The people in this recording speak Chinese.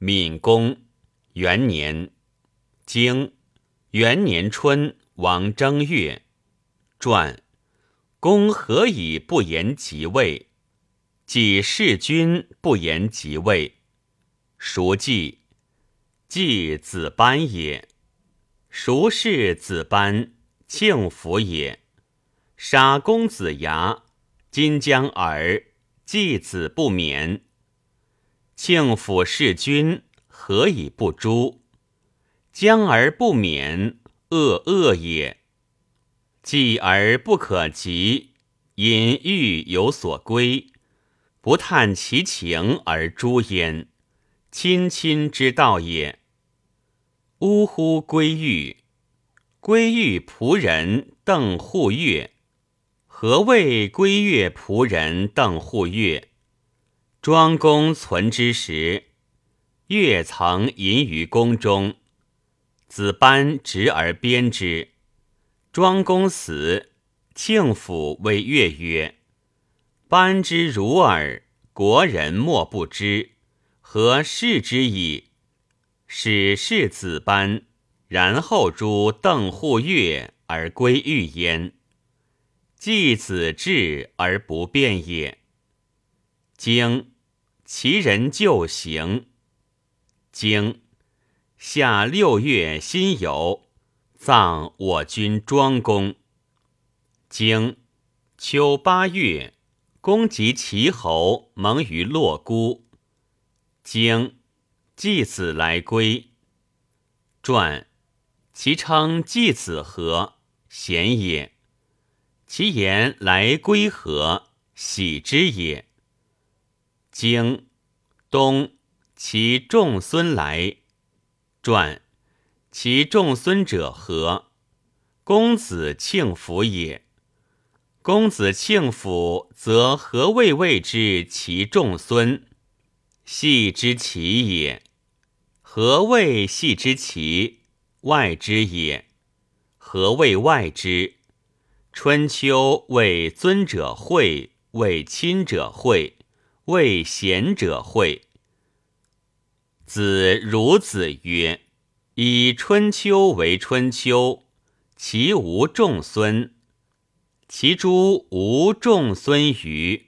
闵公元年，经元年春，王正月，传。公何以不言即位？即弑君不言即位。孰祭？祭子班也。孰是子班？庆福也。杀公子牙，今将儿，季子不免。庆府弑君，何以不诛？将而不免，恶恶也。继而不可及，因欲有所归，不探其情而诛焉，亲亲之道也。呜呼！归欲，归欲仆人邓护月。何谓归月仆人邓护月？庄公存之时，月曾隐于宫中，子班执而鞭之。庄公死，庆府谓乐曰：“班之如耳，国人莫不知，何视之矣？”使是子班，然后诛邓护月而归欲焉。继子至而不变也。经其人就行。经夏六月辛酉。葬我君庄公。经秋八月，公及齐侯盟于洛姑。经季子来归。传其称季子何？贤也。其言来归何？喜之也。经东，其仲孙来。传。其众孙者何？公子庆福也。公子庆福，则何谓谓之其仲孙？系之其也。何谓系之其？外之也。何谓外之？春秋谓尊者讳，谓亲者讳，谓贤者讳。子孺子曰。以春秋为春秋，其无仲孙，其诸无仲孙于？